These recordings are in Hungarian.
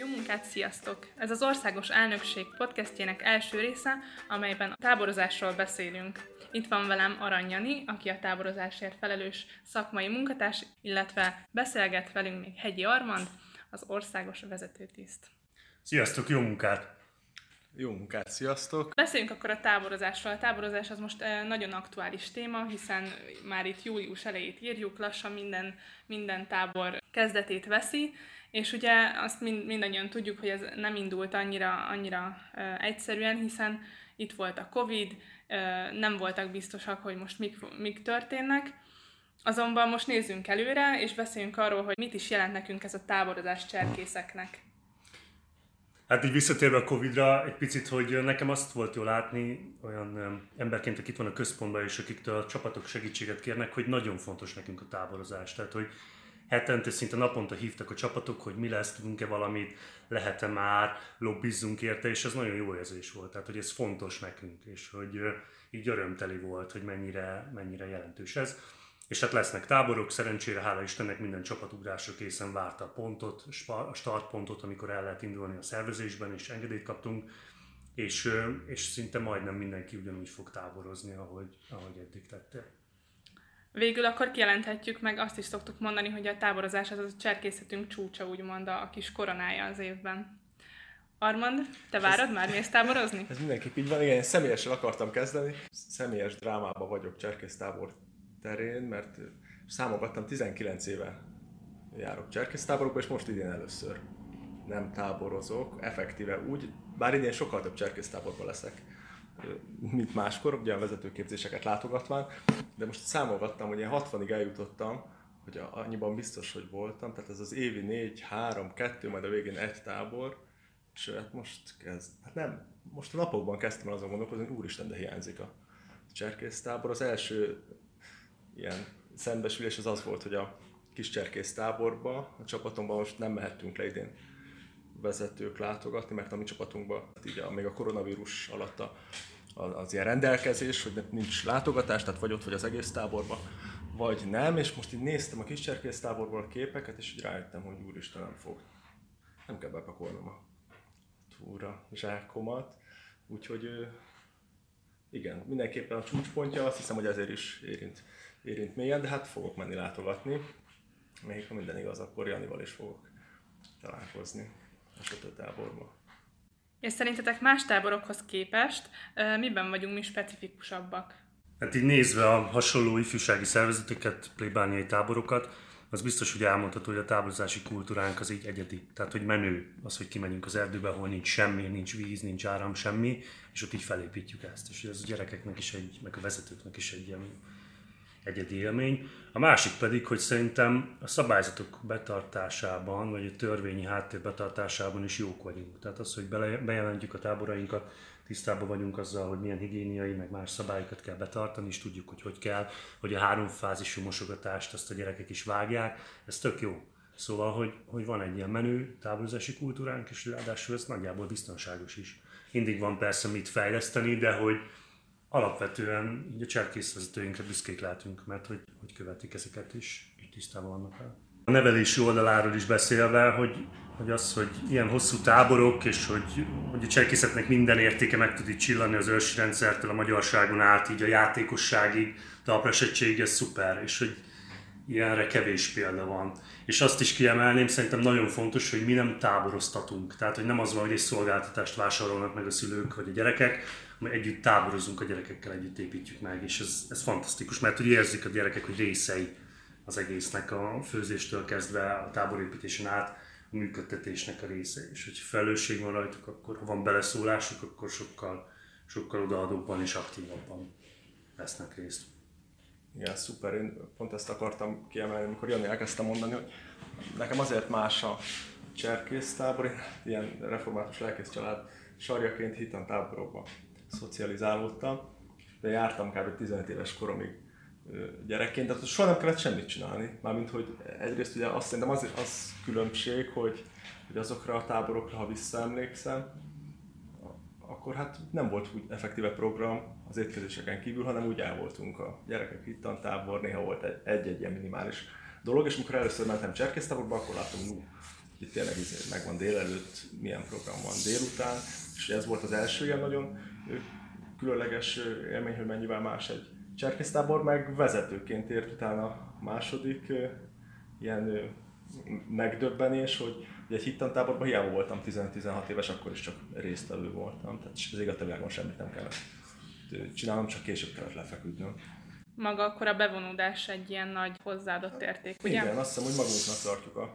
Jó munkát, sziasztok! Ez az Országos Elnökség podcastjének első része, amelyben a táborozásról beszélünk. Itt van velem Aranyani, aki a táborozásért felelős szakmai munkatárs, illetve beszélget velünk még Hegyi Armand, az országos vezetőtiszt. Sziasztok, jó munkát! Jó munkát, sziasztok! Beszéljünk akkor a táborozásról. A táborozás az most eh, nagyon aktuális téma, hiszen már itt július elejét írjuk, lassan minden, minden tábor kezdetét veszi, és ugye azt mind, mindannyian tudjuk, hogy ez nem indult annyira, annyira uh, egyszerűen, hiszen itt volt a Covid, uh, nem voltak biztosak, hogy most mik, mik történnek. Azonban most nézzünk előre, és beszéljünk arról, hogy mit is jelent nekünk ez a táborozás cserkészeknek. Hát így visszatérve a Covid-ra, egy picit, hogy nekem azt volt jó látni, olyan emberként, akik itt van a központban, és akiktől a csapatok segítséget kérnek, hogy nagyon fontos nekünk a táborozás. Tehát, hogy hetente, szinte naponta hívtak a csapatok, hogy mi lesz, tudunk-e valamit, lehet-e már, lobbizzunk érte, és ez nagyon jó érzés volt. Tehát, hogy ez fontos nekünk, és hogy így örömteli volt, hogy mennyire, mennyire jelentős ez. És hát lesznek táborok, szerencsére hála Istennek minden csapatugrásra készen várta a pontot, a startpontot, amikor el lehet indulni a szervezésben, és engedélyt kaptunk, és, és szinte majdnem mindenki ugyanúgy fog táborozni, ahogy, ahogy eddig tette. Végül akkor kijelenthetjük, meg azt is szoktuk mondani, hogy a táborozás az a cserkészetünk csúcsa, úgymond a kis koronája az évben. Armand, te várod ez, már, mész táborozni? Ez mindenképp így van, igen, én személyesen akartam kezdeni. Személyes drámában vagyok cserkésztábor terén, mert számogattam 19 éve járok cserkésztáborokba, és most idén először nem táborozok, effektíve úgy, bár idén sokkal több cserkésztáborban leszek mint máskor, ugye a vezetőképzéseket látogatván, de most számolgattam, hogy én 60-ig eljutottam, hogy annyiban biztos, hogy voltam, tehát ez az évi 4, 3, 2, majd a végén egy tábor, és hát most kezd, hát nem, most a napokban kezdtem el azon gondolkozni, hogy úristen, de hiányzik a cserkész tábor. Az első ilyen szembesülés az az volt, hogy a kis cserkész táborba, a csapatomban most nem mehettünk le idén vezetők látogatni, mert a mi csapatunkban így a, még a koronavírus alatt a, az ilyen rendelkezés, hogy nincs látogatás, tehát vagy ott vagy az egész táborban, vagy nem, és most így néztem a kis táborból a képeket, és így rájöttem, hogy úristen nem fog. Nem kell bepakolnom a túra zsákomat, úgyhogy igen, mindenképpen a csúcspontja, azt hiszem, hogy ezért is érint, érint mélyen, de hát fogok menni látogatni. Még ha minden igaz, akkor Janival is fogok találkozni a sötőtáborban. És szerintetek más táborokhoz képest miben vagyunk mi specifikusabbak? Hát így nézve a hasonló ifjúsági szervezeteket, plébániai táborokat, az biztos, hogy elmondható, hogy a táborozási kultúránk az így egyedi. Tehát, hogy menő az, hogy kimegyünk az erdőbe, ahol nincs semmi, nincs víz, nincs áram, semmi, és ott így felépítjük ezt. És ez a gyerekeknek is egy, meg a vezetőknek is egy ilyen egyedi élmény. A másik pedig, hogy szerintem a szabályzatok betartásában, vagy a törvényi háttér betartásában is jók vagyunk. Tehát az, hogy bejelentjük a táborainkat, tisztában vagyunk azzal, hogy milyen higiéniai, meg más szabályokat kell betartani, és tudjuk, hogy hogy kell, hogy a háromfázisú mosogatást azt a gyerekek is vágják, ez tök jó. Szóval, hogy, hogy van egy ilyen menő táborozási kultúránk, és ráadásul ez nagyjából biztonságos is. Mindig van persze mit fejleszteni, de hogy, alapvetően így a cserkészvezetőinkre büszkék lehetünk, mert hogy, hogy követik ezeket is, így tisztában vannak el. A nevelési oldaláról is beszélve, hogy, hogy az, hogy ilyen hosszú táborok, és hogy, hogy a cserkészetnek minden értéke meg tud így csillani az ősi rendszertől, a magyarságon át, így a játékosságig, talprasettségig, ez szuper, és hogy ilyenre kevés példa van. És azt is kiemelném, szerintem nagyon fontos, hogy mi nem táboroztatunk. Tehát, hogy nem az van, hogy egy szolgáltatást vásárolnak meg a szülők vagy a gyerekek, együtt táborozunk a gyerekekkel, együtt építjük meg, és ez, ez fantasztikus, mert hogy érzik a gyerekek, hogy részei az egésznek a főzéstől kezdve a táborépítésen át a működtetésnek a része, és hogy felelősség van rajtuk, akkor ha van beleszólásuk, akkor sokkal, sokkal odaadóbban és aktívabban vesznek részt. Igen, szuper. Én pont ezt akartam kiemelni, amikor Jani elkezdtem mondani, hogy nekem azért más a cserkész tábor, én ilyen református lelkész család sarjaként hitan táborokban szocializálódtam, de jártam kb. 15 éves koromig gyerekként, tehát soha nem kellett semmit csinálni. Mármint, hogy egyrészt ugye azt szerintem az, az különbség, hogy, hogy azokra a táborokra, ha visszaemlékszem, akkor hát nem volt úgy effektíve program az étkezéseken kívül, hanem úgy el voltunk a gyerekek itt tábor, néha volt egy-egy ilyen minimális dolog, és amikor először mentem cserkésztáborba, akkor láttam, hogy itt tényleg izé megvan délelőtt, milyen program van délután, és ez volt az első ilyen nagyon különleges élmény, hogy mennyivel más egy cserkésztábor, meg vezetőként ért utána a második ilyen megdöbbenés, hogy egy hittantáborban hiába voltam 15-16 éves, akkor is csak résztvevő voltam, tehát az ég a világon semmit nem kellett csinálnom, csak később kellett lefeküdnöm. Maga akkor a bevonódás egy ilyen nagy hozzáadott érték, ugye? Igen, azt hiszem, hogy magunknak tartjuk a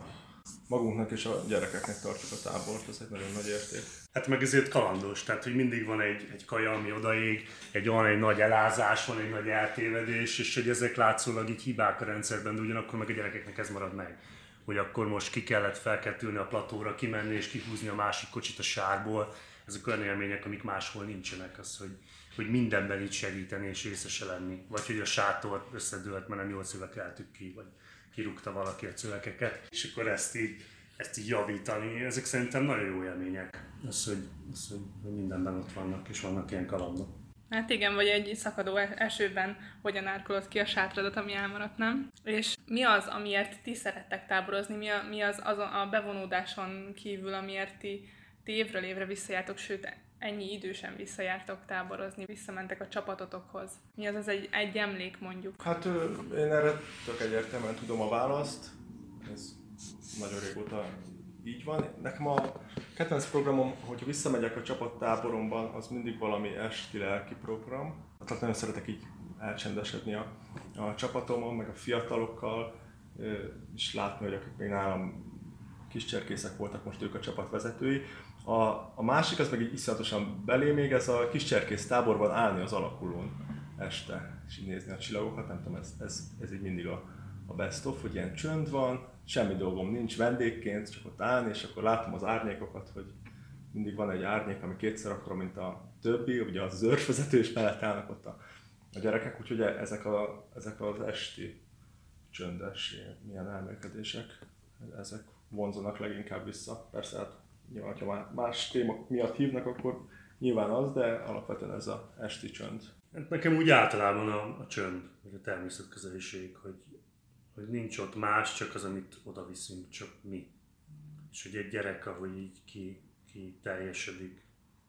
magunknak és a gyerekeknek tartjuk a tábort, ez egy nagyon nagy érték. Hát meg ezért kalandos, tehát hogy mindig van egy, egy kaja, ami odaég, egy olyan egy nagy elázás, van egy nagy eltévedés, és hogy ezek látszólag így hibák a rendszerben, de ugyanakkor meg a gyerekeknek ez marad meg hogy akkor most ki kellett felkettülni a platóra, kimenni és kihúzni a másik kocsit a sárból. Ezek olyan élmények, amik máshol nincsenek, az, hogy, hogy mindenben így segíteni és részese lenni. Vagy hogy a sátor összedőlt, mert nem jól szövekeltük ki, vagy kirúgta valaki a szövegeket, és akkor ezt így, ezt így javítani. Ezek szerintem nagyon jó élmények. Az, hogy, az, hogy mindenben ott vannak, és vannak ilyen kalandok. Hát igen, vagy egy szakadó esőben hogyan árkolod ki a sátradat, ami elmaradt, nem? És mi az, amiért ti szerettek táborozni? Mi, a, mi az, az a bevonódáson kívül, amiért ti, ti évről évre visszajártok, sőt, ennyi idő sem visszajártok táborozni, visszamentek a csapatotokhoz? Mi az az egy, egy emlék mondjuk? Hát én erre tök egyértelműen tudom a választ. Ez nagyon régóta így van. Nekem a kedvenc programom, hogyha visszamegyek a csapattáboromban, az mindig valami esti lelki program. Tehát nagyon szeretek így elcsendesedni a, a csapatomon, meg a fiatalokkal, és látni, hogy akik még nálam kis cserkészek voltak, most ők a csapatvezetői. A, a másik, az meg így iszonyatosan belé még, ez a kis cserkész táborban állni az alakulón este, és így nézni a csillagokat, nem tudom, ez, ez, ez így mindig a, a best of, hogy ilyen csönd van, semmi dolgom nincs vendégként, csak ott állni, és akkor látom az árnyékokat, hogy mindig van egy árnyék, ami kétszer akkora, mint a többi, ugye az őrsvezető is mellett állnak ott a, a gyerekek, úgyhogy ezek, a, ezek az esti csöndes milyen elmélkedések, ezek vonzanak leginkább vissza. Persze, hát nyilván, ha más témák miatt hívnak, akkor nyilván az, de alapvetően ez a esti csönd. Hát nekem úgy általában a, a csönd, vagy a természetközeliség, hogy hogy nincs ott más, csak az, amit oda viszünk, csak mi. És hogy egy gyerek, ahogy így ki, ki teljesedik.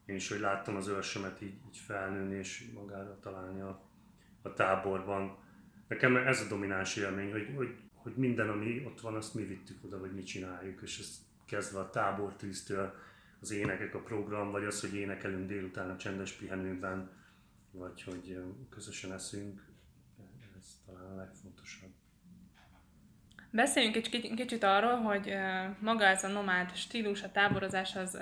Én is, hogy láttam az őrsömet így, így felnőni és magára találni a, a táborban. Nekem ez a domináns élmény, hogy, hogy, hogy minden, ami ott van, azt mi vittük oda, vagy mi csináljuk, és ez kezdve a tábortűztől, az énekek, a program, vagy az, hogy énekelünk délután a csendes pihenőben, vagy hogy közösen eszünk, ez talán a legfontosabb. Beszéljünk egy kicsit arról, hogy maga ez a nomád stílus, a táborozás az,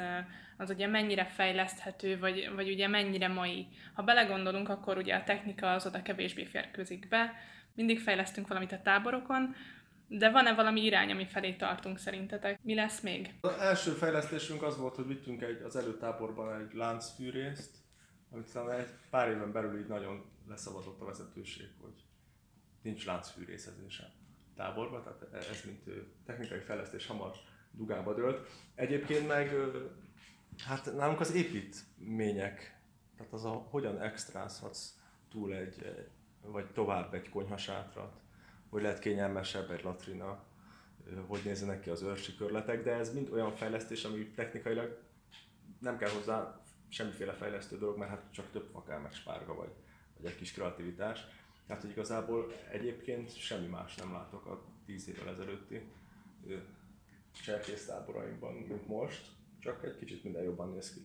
az ugye mennyire fejleszthető, vagy, vagy ugye mennyire mai. Ha belegondolunk, akkor ugye a technika az oda kevésbé férkőzik be, mindig fejlesztünk valamit a táborokon, de van-e valami irány, ami felé tartunk szerintetek? Mi lesz még? Az első fejlesztésünk az volt, hogy vittünk egy, az előtáborban egy láncfűrészt, amit aztán egy pár éven belül így nagyon leszavazott a vezetőség, hogy nincs láncfűrészezése táborba, tehát ez mint technikai fejlesztés hamar dugába dőlt. Egyébként meg hát nálunk az építmények, tehát az a hogyan extrázhatsz túl egy, vagy tovább egy konyhasátrat, hogy lehet kényelmesebb egy latrina, hogy nézzenek ki az őrsi körletek, de ez mind olyan fejlesztés, ami technikailag nem kell hozzá semmiféle fejlesztő dolog, mert hát csak több fakál meg spárga vagy, vagy egy kis kreativitás tehát, hogy igazából egyébként semmi más nem látok a 10 évvel ezelőtti cserkésztáboraimban, mint most, csak egy kicsit minden jobban néz ki.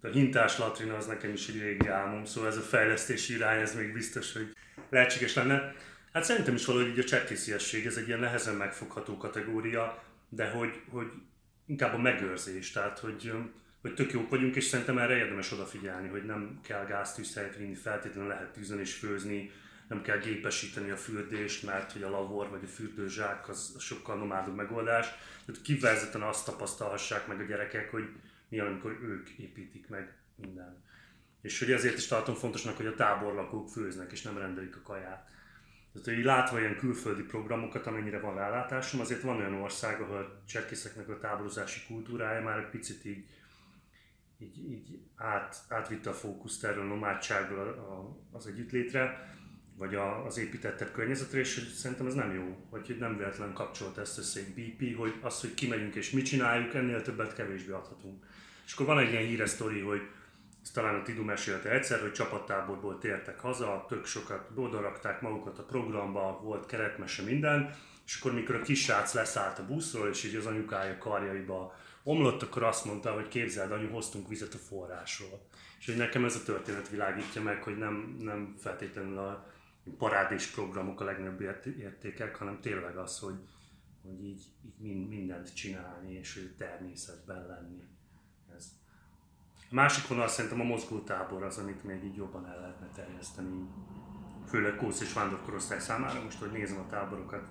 A hintás latrina az nekem is egy régi álmom, szóval ez a fejlesztési irány, ez még biztos, hogy lehetséges lenne. Hát szerintem is valahogy a cserkésziesség, ez egy ilyen nehezen megfogható kategória, de hogy, hogy inkább a megőrzés, tehát hogy hogy tök jók vagyunk, és szerintem erre érdemes odafigyelni, hogy nem kell gáztűzhelyet vinni, feltétlenül lehet tűzön és főzni, nem kell gépesíteni a fürdést, mert hogy a lavor vagy a fürdőzsák az sokkal nomádabb megoldás. Tehát kivezetten azt tapasztalhassák meg a gyerekek, hogy mi amikor ők építik meg minden. És hogy ezért is tartom fontosnak, hogy a táborlakók főznek és nem rendelik a kaját. Tehát, hogy látva ilyen külföldi programokat, amennyire van rálátásom, azért van olyan ország, ahol a cserkészeknek a táborozási kultúrája már egy picit így így, így át, átvitte a fókuszt erről a nomádságról az együttlétre, vagy a, az építettebb környezetre, és hogy szerintem ez nem jó, hogy nem véletlen kapcsolt ezt össze egy BP, hogy az, hogy kimegyünk és mit csináljuk, ennél többet kevésbé adhatunk. És akkor van egy ilyen híres sztori, hogy ezt talán a Tidu mesélte egyszer, hogy csapattáborból tértek haza, tök sokat odarakták magukat a programba, volt keretmese minden, és akkor mikor a kisrác leszállt a buszról, és így az anyukája karjaiba omlott, akkor azt mondta, hogy képzeld, anyu, hoztunk vizet a forrásról. És hogy nekem ez a történet világítja meg, hogy nem, nem feltétlenül a parádés programok a legnagyobb értékek, hanem tényleg az, hogy, hogy így, így mindent csinálni, és hogy természetben lenni. Másik vonal szerintem a mozgótábor az, amit még így jobban el lehetne terjeszteni, főleg kósz és vándorkorosztály számára. Most, hogy nézem a táborokat,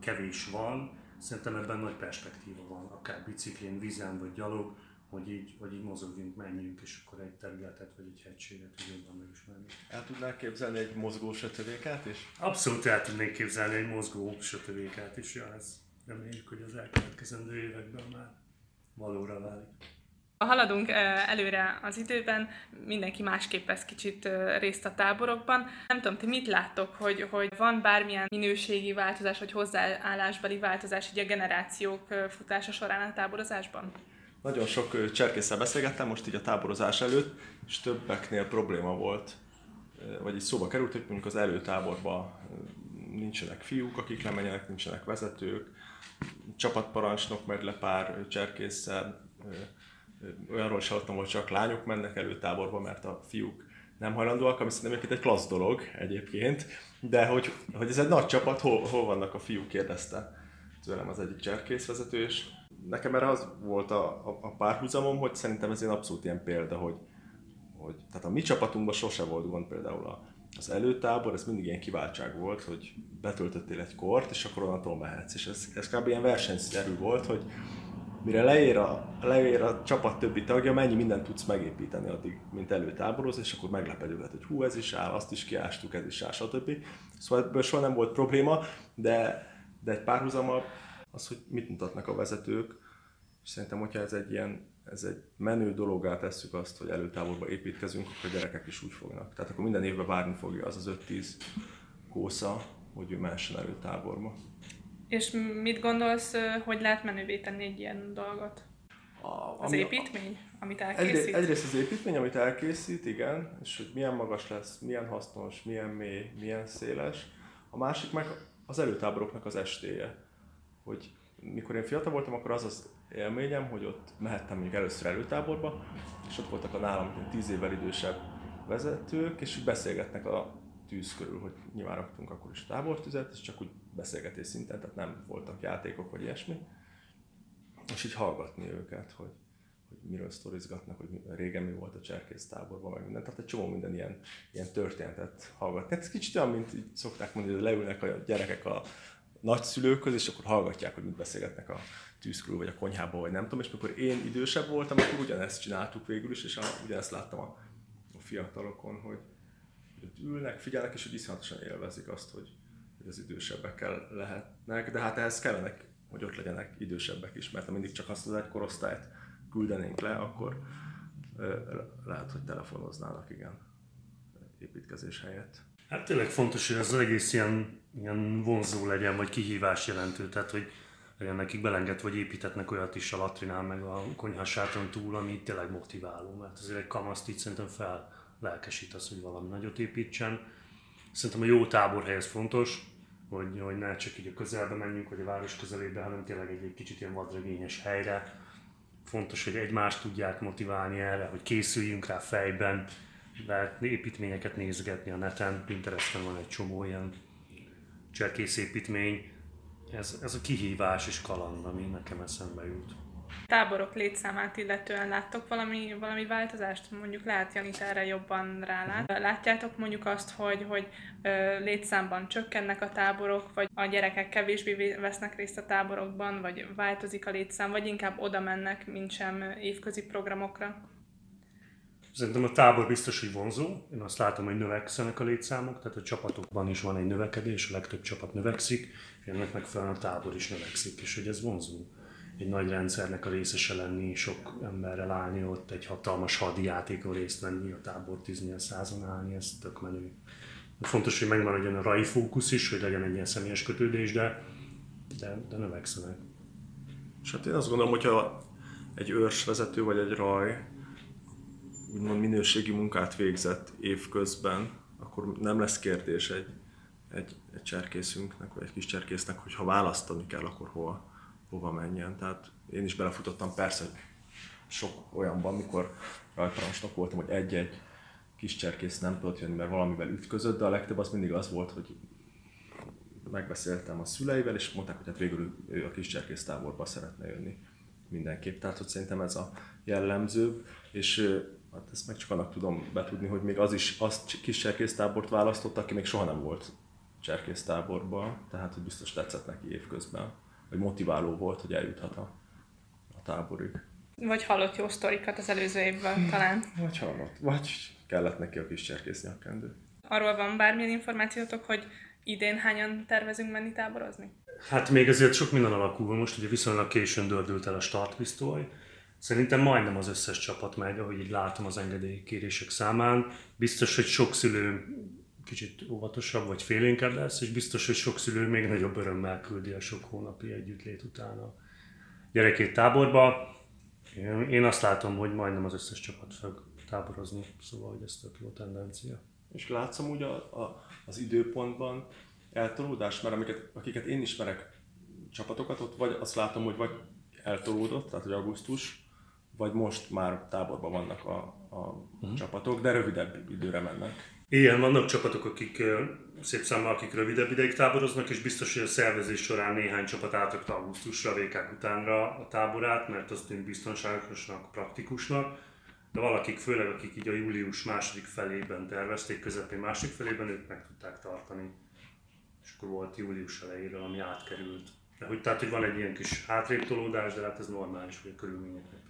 kevés van, szerintem ebben nagy perspektíva van, akár biciklén, vízen vagy gyalog, hogy így, hogy így mozogjunk, menjünk, és akkor egy területet vagy egy hegységet jobban megismerni. El tudnál képzelni egy mozgó sötövékát is? Abszolút el tudnék képzelni egy mozgó sötövékát is, ja, ez reméljük, hogy az elkövetkezendő években már valóra válik. Ha haladunk előre az időben, mindenki másképp vesz kicsit részt a táborokban. Nem tudom, ti mit láttok, hogy, hogy van bármilyen minőségi változás, vagy hozzáállásbeli változás így a generációk futása során a táborozásban? Nagyon sok cserkésszel beszélgettem most így a táborozás előtt, és többeknél probléma volt, vagy így szóba került, hogy mondjuk az előtáborban nincsenek fiúk, akik lemenjenek, nincsenek vezetők, csapatparancsnok megy le pár cserkésszel, olyanról is hallottam, hogy csak lányok mennek előtáborba, mert a fiúk nem hajlandóak, ami szerintem egy klassz dolog egyébként, de hogy, hogy ez egy nagy csapat, hol, hol vannak a fiúk, kérdezte tőlem az egyik cserkészvezető, és nekem erre az volt a, a, a párhuzamom, hogy szerintem ez egy abszolút ilyen példa, hogy, hogy tehát a mi csapatunkban sose volt gond például a, az előtábor, ez mindig ilyen kiváltság volt, hogy betöltöttél egy kort, és akkor onnantól mehetsz. És ez, ez kb. ilyen versenyszerű volt, hogy mire leér a, leér a csapat többi tagja, mennyi mindent tudsz megépíteni addig, mint előtáboroz, és akkor megleped őket, hogy hú, ez is áll, azt is kiástuk, ez is áll, stb. Szóval ebből soha nem volt probléma, de, de egy párhuzama az, hogy mit mutatnak a vezetők, és szerintem, hogyha ez egy ilyen ez egy menő dologá tesszük azt, hogy előtáborba építkezünk, akkor a gyerekek is úgy fognak. Tehát akkor minden évben várni fogja az az 5-10 kósza, hogy ő mehessen előtáborba. És mit gondolsz, hogy lehet menővé tenni egy ilyen dolgot? A, az építmény, amit elkészít? Egyrészt, egyrészt az építmény, amit elkészít, igen, és hogy milyen magas lesz, milyen hasznos, milyen mély, milyen széles. A másik meg az előtáboroknak az estéje. Hogy mikor én fiatal voltam, akkor az az élményem, hogy ott mehettem mondjuk először előtáborba, és ott voltak a nálam 10 évvel idősebb vezetők, és úgy beszélgetnek a tűz körül, hogy nyilván raktunk akkor is tábortüzet, és csak úgy beszélgetés szinten, tehát nem voltak játékok vagy ilyesmi. És így hallgatni őket, hogy, hogy miről sztorizgatnak, hogy régen mi volt a cserkész táborban, meg minden. Tehát egy csomó minden ilyen, ilyen történetet hallgatni. Ez kicsit olyan, mint így szokták mondani, hogy leülnek a gyerekek a nagyszülőkhöz, és akkor hallgatják, hogy mit beszélgetnek a tűz körül, vagy a konyhában, vagy nem tudom. És mikor én idősebb voltam, akkor ugyanezt csináltuk végül is, és ugyanezt láttam a, a fiatalokon, hogy ülnek, figyelnek, és hogy iszonyatosan élvezik azt, hogy, az idősebbekkel lehetnek, de hát ehhez kellenek, hogy ott legyenek idősebbek is, mert ha mindig csak azt az egy korosztályt küldenénk le, akkor lehet, hogy telefonoznának, igen, építkezés helyett. Hát tényleg fontos, hogy az egész ilyen, ilyen vonzó legyen, vagy kihívás jelentő, tehát hogy legyen nekik belenged, vagy építetnek olyat is a latrinál, meg a konyhasátron túl, ami tényleg motiváló, mert azért egy kamaszt így szerintem fel lelkesít az, hogy valami nagyot építsen. Szerintem a jó táborhely ez fontos, hogy, hogy ne csak így a közelbe menjünk, vagy a város közelébe, hanem tényleg egy, egy kicsit ilyen vadregényes helyre. Fontos, hogy egymást tudják motiválni erre, hogy készüljünk rá fejben, lehet építményeket nézgetni a neten, Pinteresten van egy csomó ilyen cserkész építmény. Ez, ez a kihívás és kaland, ami nekem eszembe jut táborok létszámát illetően láttok valami, valami változást? Mondjuk lehet Janit erre jobban rálát. Mhm. Látjátok mondjuk azt, hogy, hogy létszámban csökkennek a táborok, vagy a gyerekek kevésbé vesznek részt a táborokban, vagy változik a létszám, vagy inkább oda mennek, mint sem évközi programokra? Szerintem a tábor biztos, hogy vonzó. Én azt látom, hogy növekszenek a létszámok, tehát a csapatokban is van egy növekedés, a legtöbb csapat növekszik, és ennek megfelelően a tábor is növekszik, és hogy ez vonzó egy nagy rendszernek a részese lenni, sok emberrel állni ott, egy hatalmas hadijátékon részt venni, a tábor tűznél százon állni, ez tök menő. Fontos, hogy megmaradjon a rai fókusz is, hogy legyen egy ilyen személyes kötődés, de, de, de növekszenek. És hát én azt gondolom, hogyha egy őrsvezető vagy egy raj úgymond minőségi munkát végzett évközben, akkor nem lesz kérdés egy, egy, egy cserkészünknek, vagy egy kis cserkésznek, hogy ha választani kell, akkor hova, hova menjen. Tehát én is belefutottam persze sok olyanban, mikor rajparancsnok voltam, hogy egy-egy kis cserkész nem tudott jönni, mert valamivel ütközött, de a legtöbb az mindig az volt, hogy megbeszéltem a szüleivel, és mondták, hogy hát végül ő a kis cserkész táborba szeretne jönni mindenképp. Tehát, hogy szerintem ez a jellemző, és hát ezt meg csak annak tudom betudni, hogy még az is azt kis cserkésztábort választott, aki még soha nem volt cserkésztáborban, tehát hogy biztos tetszett neki évközben, vagy motiváló volt, hogy eljuthat a, a táborig. Vagy hallott jó sztorikat az előző évben talán. Vagy hallott, vagy kellett neki a kis cserkész nyakkendő. Arról van bármilyen információtok, hogy idén hányan tervezünk menni táborozni? Hát még azért sok minden alakul. Most ugye viszonylag későn dördült el a startpisztoly. Szerintem majdnem az összes csapat megy, ahogy így látom az engedélykérések számán. Biztos, hogy sok szülő kicsit óvatosabb vagy félénkebb lesz, és biztos, hogy sok szülő még nagyobb örömmel küldi a sok hónapi együttlét után a gyerekét táborba. Én azt látom, hogy majdnem az összes csapat fog táborozni, szóval hogy ez tök jó tendencia. És látszom úgy a, a, az időpontban eltolódás, mert amiket, akiket én ismerek csapatokat, ott vagy azt látom, hogy vagy eltolódott, tehát hogy augusztus, vagy most már táborban vannak a, a uh-huh. csapatok, de rövidebb időre mennek. Igen, vannak csapatok, akik szép számmal, akik rövidebb ideig táboroznak, és biztos, hogy a szervezés során néhány csapat átrakta augusztusra, vékák utánra a táborát, mert azt tűnt biztonságosnak, praktikusnak. De valakik, főleg akik így a július második felében tervezték, közepén második felében, ők meg tudták tartani. És akkor volt július elejéről, ami átkerült. De hogy, tehát, hogy van egy ilyen kis hátrébb tolódás, de hát ez normális, hogy a körülményeknek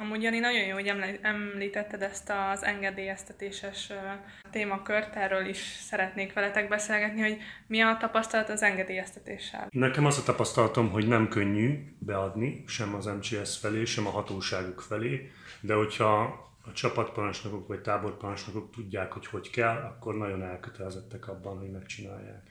Amúgy Jani, nagyon jó, hogy említetted ezt az engedélyeztetéses témakört, erről is szeretnék veletek beszélgetni, hogy mi a tapasztalat az engedélyeztetéssel? Nekem az a tapasztalatom, hogy nem könnyű beadni, sem az MCS felé, sem a hatóságok felé, de hogyha a csapatparancsnokok vagy táborparancsnokok tudják, hogy hogy kell, akkor nagyon elkötelezettek abban, hogy megcsinálják.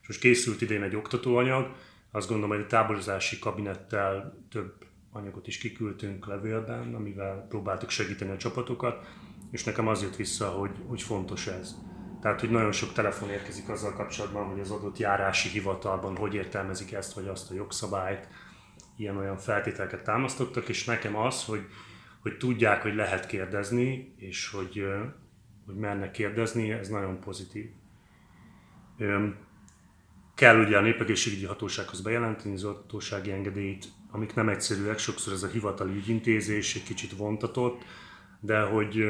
És most készült idén egy oktatóanyag, azt gondolom, hogy a táborozási kabinettel több anyagot is kiküldtünk levélben, amivel próbáltuk segíteni a csapatokat, és nekem az jött vissza, hogy, hogy fontos ez. Tehát, hogy nagyon sok telefon érkezik azzal kapcsolatban, hogy az adott járási hivatalban hogy értelmezik ezt vagy azt a jogszabályt, ilyen-olyan feltételeket támasztottak, és nekem az, hogy, hogy tudják, hogy lehet kérdezni, és hogy, hogy mernek kérdezni, ez nagyon pozitív. Kell ugye a népegészségügyi hatósághoz bejelenteni az hatósági engedélyt, amik nem egyszerűek, sokszor ez a hivatali ügyintézés egy kicsit vontatott, de hogy,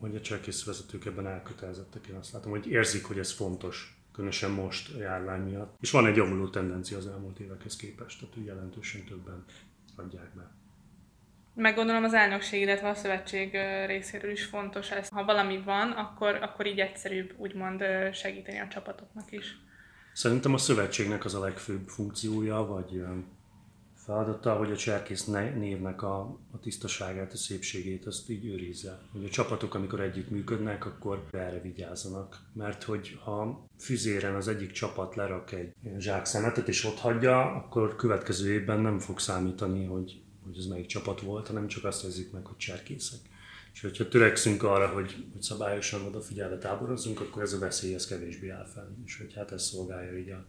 hogy a cselkész vezetők ebben elkötelezettek, én azt látom, hogy érzik, hogy ez fontos, különösen most a járvány miatt. És van egy javuló tendencia az elmúlt évekhez képest, tehát jelentősen többen adják be. Meg gondolom az elnökség, illetve a szövetség részéről is fontos ez. Ha valami van, akkor, akkor így egyszerűbb úgymond segíteni a csapatoknak is. Szerintem a szövetségnek az a legfőbb funkciója, vagy feladata, hogy a cserkész névnek a, a tisztaságát, a szépségét azt így őrizze. Hogy a csapatok, amikor együtt működnek, akkor erre vigyázzanak. Mert hogy ha füzéren az egyik csapat lerak egy zsák szemetet és ott hagyja, akkor következő évben nem fog számítani, hogy, hogy ez melyik csapat volt, hanem csak azt érzik meg, hogy cserkészek. És hogyha törekszünk arra, hogy, hogy szabályosan odafigyelve táborozzunk, akkor ez a veszély ez kevésbé áll fenn. És hogy hát ez szolgálja így a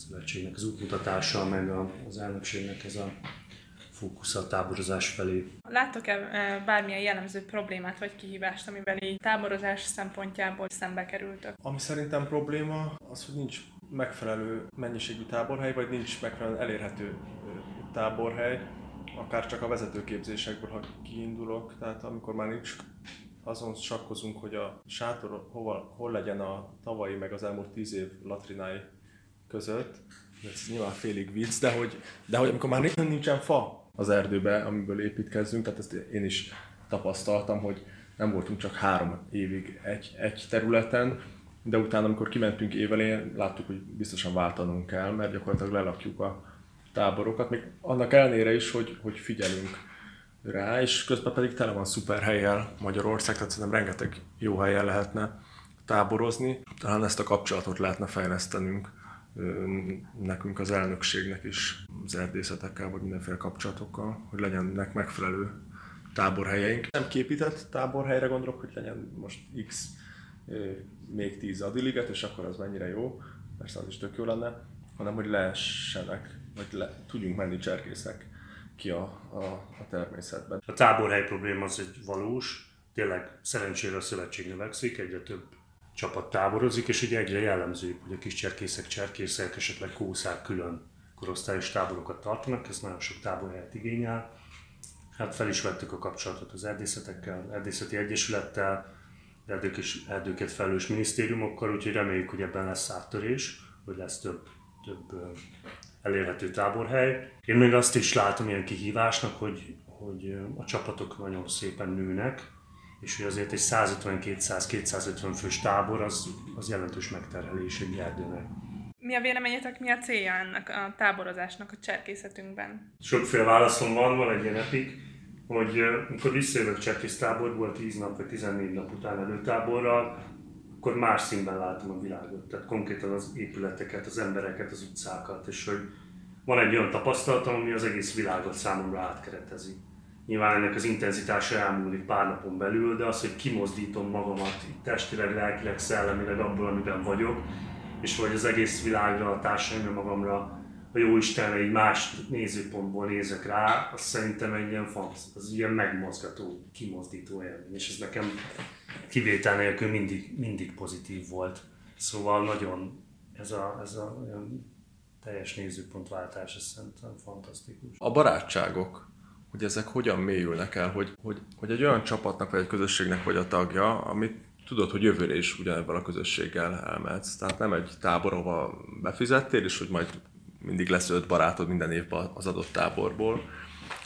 szövetségnek az útmutatása, meg az elnökségnek ez a fókusz a táborozás felé. Láttok-e e, bármilyen jellemző problémát vagy kihívást, amivel így táborozás szempontjából szembe kerültök? Ami szerintem probléma az, hogy nincs megfelelő mennyiségű táborhely, vagy nincs megfelelően elérhető táborhely, akár csak a vezetőképzésekből, ha kiindulok, tehát amikor már nincs azon sakkozunk, hogy a sátor hova, hol legyen a tavalyi meg az elmúlt tíz év latrinái között, ez nyilván félig vicc, de hogy, de hogy amikor már nincsen fa az erdőbe, amiből építkezzünk, tehát ezt én is tapasztaltam, hogy nem voltunk csak három évig egy, egy területen, de utána, amikor kimentünk évelén, láttuk, hogy biztosan váltanunk kell, mert gyakorlatilag lelakjuk a táborokat, még annak ellenére is, hogy, hogy figyelünk rá, és közben pedig tele van szuper helyel Magyarország, tehát szerintem rengeteg jó helyen lehetne táborozni. Talán ezt a kapcsolatot lehetne fejlesztenünk nekünk az elnökségnek is az erdészetekkel, vagy mindenféle kapcsolatokkal, hogy legyenek megfelelő táborhelyeink. Nem képített táborhelyre gondolok, hogy legyen most X még 10 adiliget, és akkor az mennyire jó, persze az is tök jó lenne, hanem hogy leessenek, vagy le, tudjunk menni cserkészek ki a, a, a természetben. A táborhely probléma az egy valós, tényleg szerencsére a szövetség növekszik, egyre több csapat táborozik, és ugye egyre jellemző, hogy a kis cserkészek, cserkészek, esetleg kószák külön korosztályos táborokat tartanak, ez nagyon sok táborhelyet igényel. Hát fel is vettük a kapcsolatot az erdészetekkel, erdészeti egyesülettel, erdők és erdőket felelős minisztériumokkal, úgyhogy reméljük, hogy ebben lesz áttörés, hogy lesz több, több elérhető táborhely. Én még azt is látom ilyen kihívásnak, hogy, hogy a csapatok nagyon szépen nőnek, és hogy azért egy 150-200-250 fős tábor az, az jelentős megterhelés egy erdőnek. Mi a véleményetek, mi a célja ennek a táborozásnak a cserkészetünkben? Sokféle válaszom van, van egy ilyen epik, hogy amikor visszajövök cserkész táborból 10 nap vagy 14 nap után előtáborral, akkor más színben látom a világot. Tehát konkrétan az épületeket, az embereket, az utcákat, és hogy van egy olyan tapasztalatom, ami az egész világot számomra átkeretezi. Nyilván ennek az intenzitása elmúlik pár napon belül, de az, hogy kimozdítom magamat testileg, lelkileg, szellemileg abból, amiben vagyok, és hogy az egész világra, a társadalomra, magamra, a jó Istenre egy más nézőpontból nézek rá, az szerintem egy ilyen fantasztikus, az ilyen megmozgató, kimozdító élmény, és ez nekem kivétel nélkül mindig, mindig pozitív volt. Szóval nagyon ez a, ez a olyan teljes nézőpontváltás, ez szerintem fantasztikus. A barátságok, hogy ezek hogyan mélyülnek el, hogy, hogy, hogy egy olyan csapatnak vagy egy közösségnek vagy a tagja, amit tudod, hogy jövőre is ugyanebben a közösséggel elmehetsz. Tehát nem egy tábor, ahova befizettél, és hogy majd mindig lesz öt barátod minden évben az adott táborból,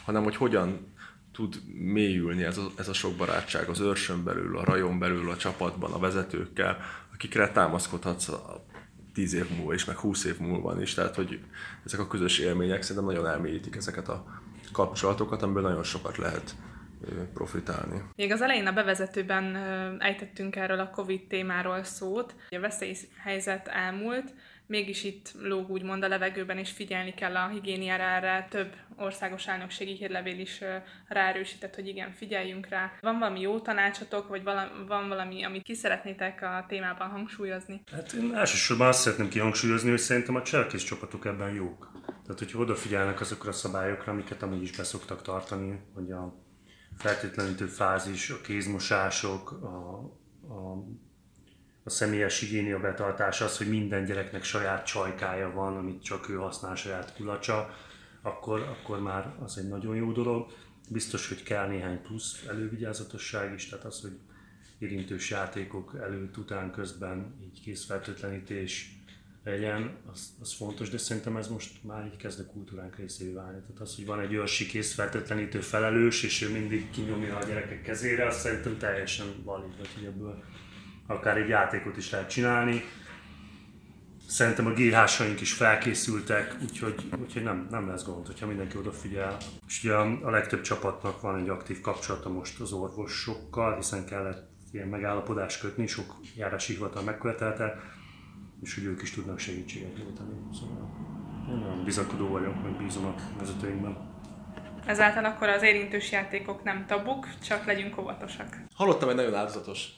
hanem hogy hogyan tud mélyülni ez a, ez a sok barátság az őrsön belül, a rajon belül, a csapatban, a vezetőkkel, akikre támaszkodhatsz a tíz év múlva is, meg húsz év múlva is. Tehát, hogy ezek a közös élmények szerintem nagyon elmélyítik ezeket a kapcsolatokat, amiből nagyon sokat lehet profitálni. Még az elején a bevezetőben ejtettünk erről a COVID témáról szót. A veszélyhelyzet elmúlt, mégis itt lóg úgymond a levegőben, és figyelni kell a higiéniára, erre több országos elnökségi hírlevél is ráerősített, hogy igen, figyeljünk rá. Van valami jó tanácsotok, vagy van valami, amit ki szeretnétek a témában hangsúlyozni? Hát én elsősorban azt szeretném kihangsúlyozni, hogy szerintem a cselkész csapatok ebben jók. Tehát, hogyha odafigyelnek azokra a szabályokra, amiket amúgy is beszoktak tartani, hogy a feltétlenítő fázis, a kézmosások, a, a a személyes higiénia betartása, az, hogy minden gyereknek saját csajkája van, amit csak ő használ, saját kulacsa, akkor, akkor már az egy nagyon jó dolog. Biztos, hogy kell néhány plusz elővigyázatosság is, tehát az, hogy érintős játékok előtt, után, közben így készfertőtlenítés legyen, az, az fontos, de szerintem ez most már így kezd a kultúránk részévé válni. Tehát az, hogy van egy őrsi készfertőtlenítő felelős, és ő mindig kinyomja a gyerekek kezére, azt szerintem teljesen valid, hogy ebből akár egy játékot is lehet csinálni. Szerintem a gírhásaink is felkészültek, úgyhogy, úgyhogy nem, nem lesz gond, hogyha mindenki odafigyel. És ugye a, a legtöbb csapatnak van egy aktív kapcsolata most az orvosokkal, hiszen kellett ilyen megállapodást kötni, sok járási hivatal megkövetelte, és hogy ők is tudnak segítséget nyújtani. Szóval én nagyon bizakodó vagyok, meg bízom a vezetőinkben. Ezáltal akkor az érintős játékok nem tabuk, csak legyünk óvatosak. Hallottam egy nagyon áldozatos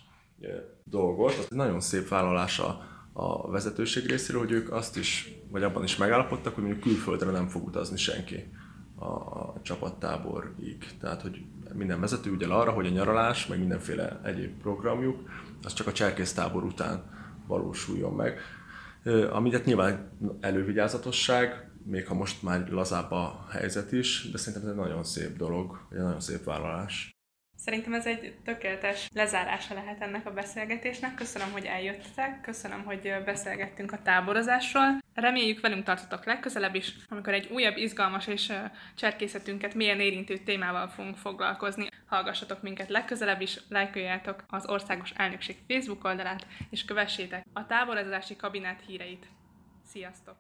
dolgot. Az nagyon szép vállalása a vezetőség részéről, hogy ők azt is, vagy abban is megállapodtak, hogy mondjuk külföldre nem fog utazni senki a, a csapattáborig. Tehát, hogy minden vezető ügyel arra, hogy a nyaralás, meg mindenféle egyéb programjuk, az csak a cserkésztábor után valósuljon meg. Amit nyilván elővigyázatosság, még ha most már lazább a helyzet is, de szerintem ez egy nagyon szép dolog, egy nagyon szép vállalás. Szerintem ez egy tökéletes lezárása lehet ennek a beszélgetésnek. Köszönöm, hogy eljöttetek, köszönöm, hogy beszélgettünk a táborozásról. Reméljük velünk tartotok legközelebb is, amikor egy újabb izgalmas és cserkészetünket milyen érintő témával fogunk foglalkozni. Hallgassatok minket legközelebb is, lájkoljátok az Országos Elnökség Facebook oldalát, és kövessétek a táborozási kabinet híreit. Sziasztok!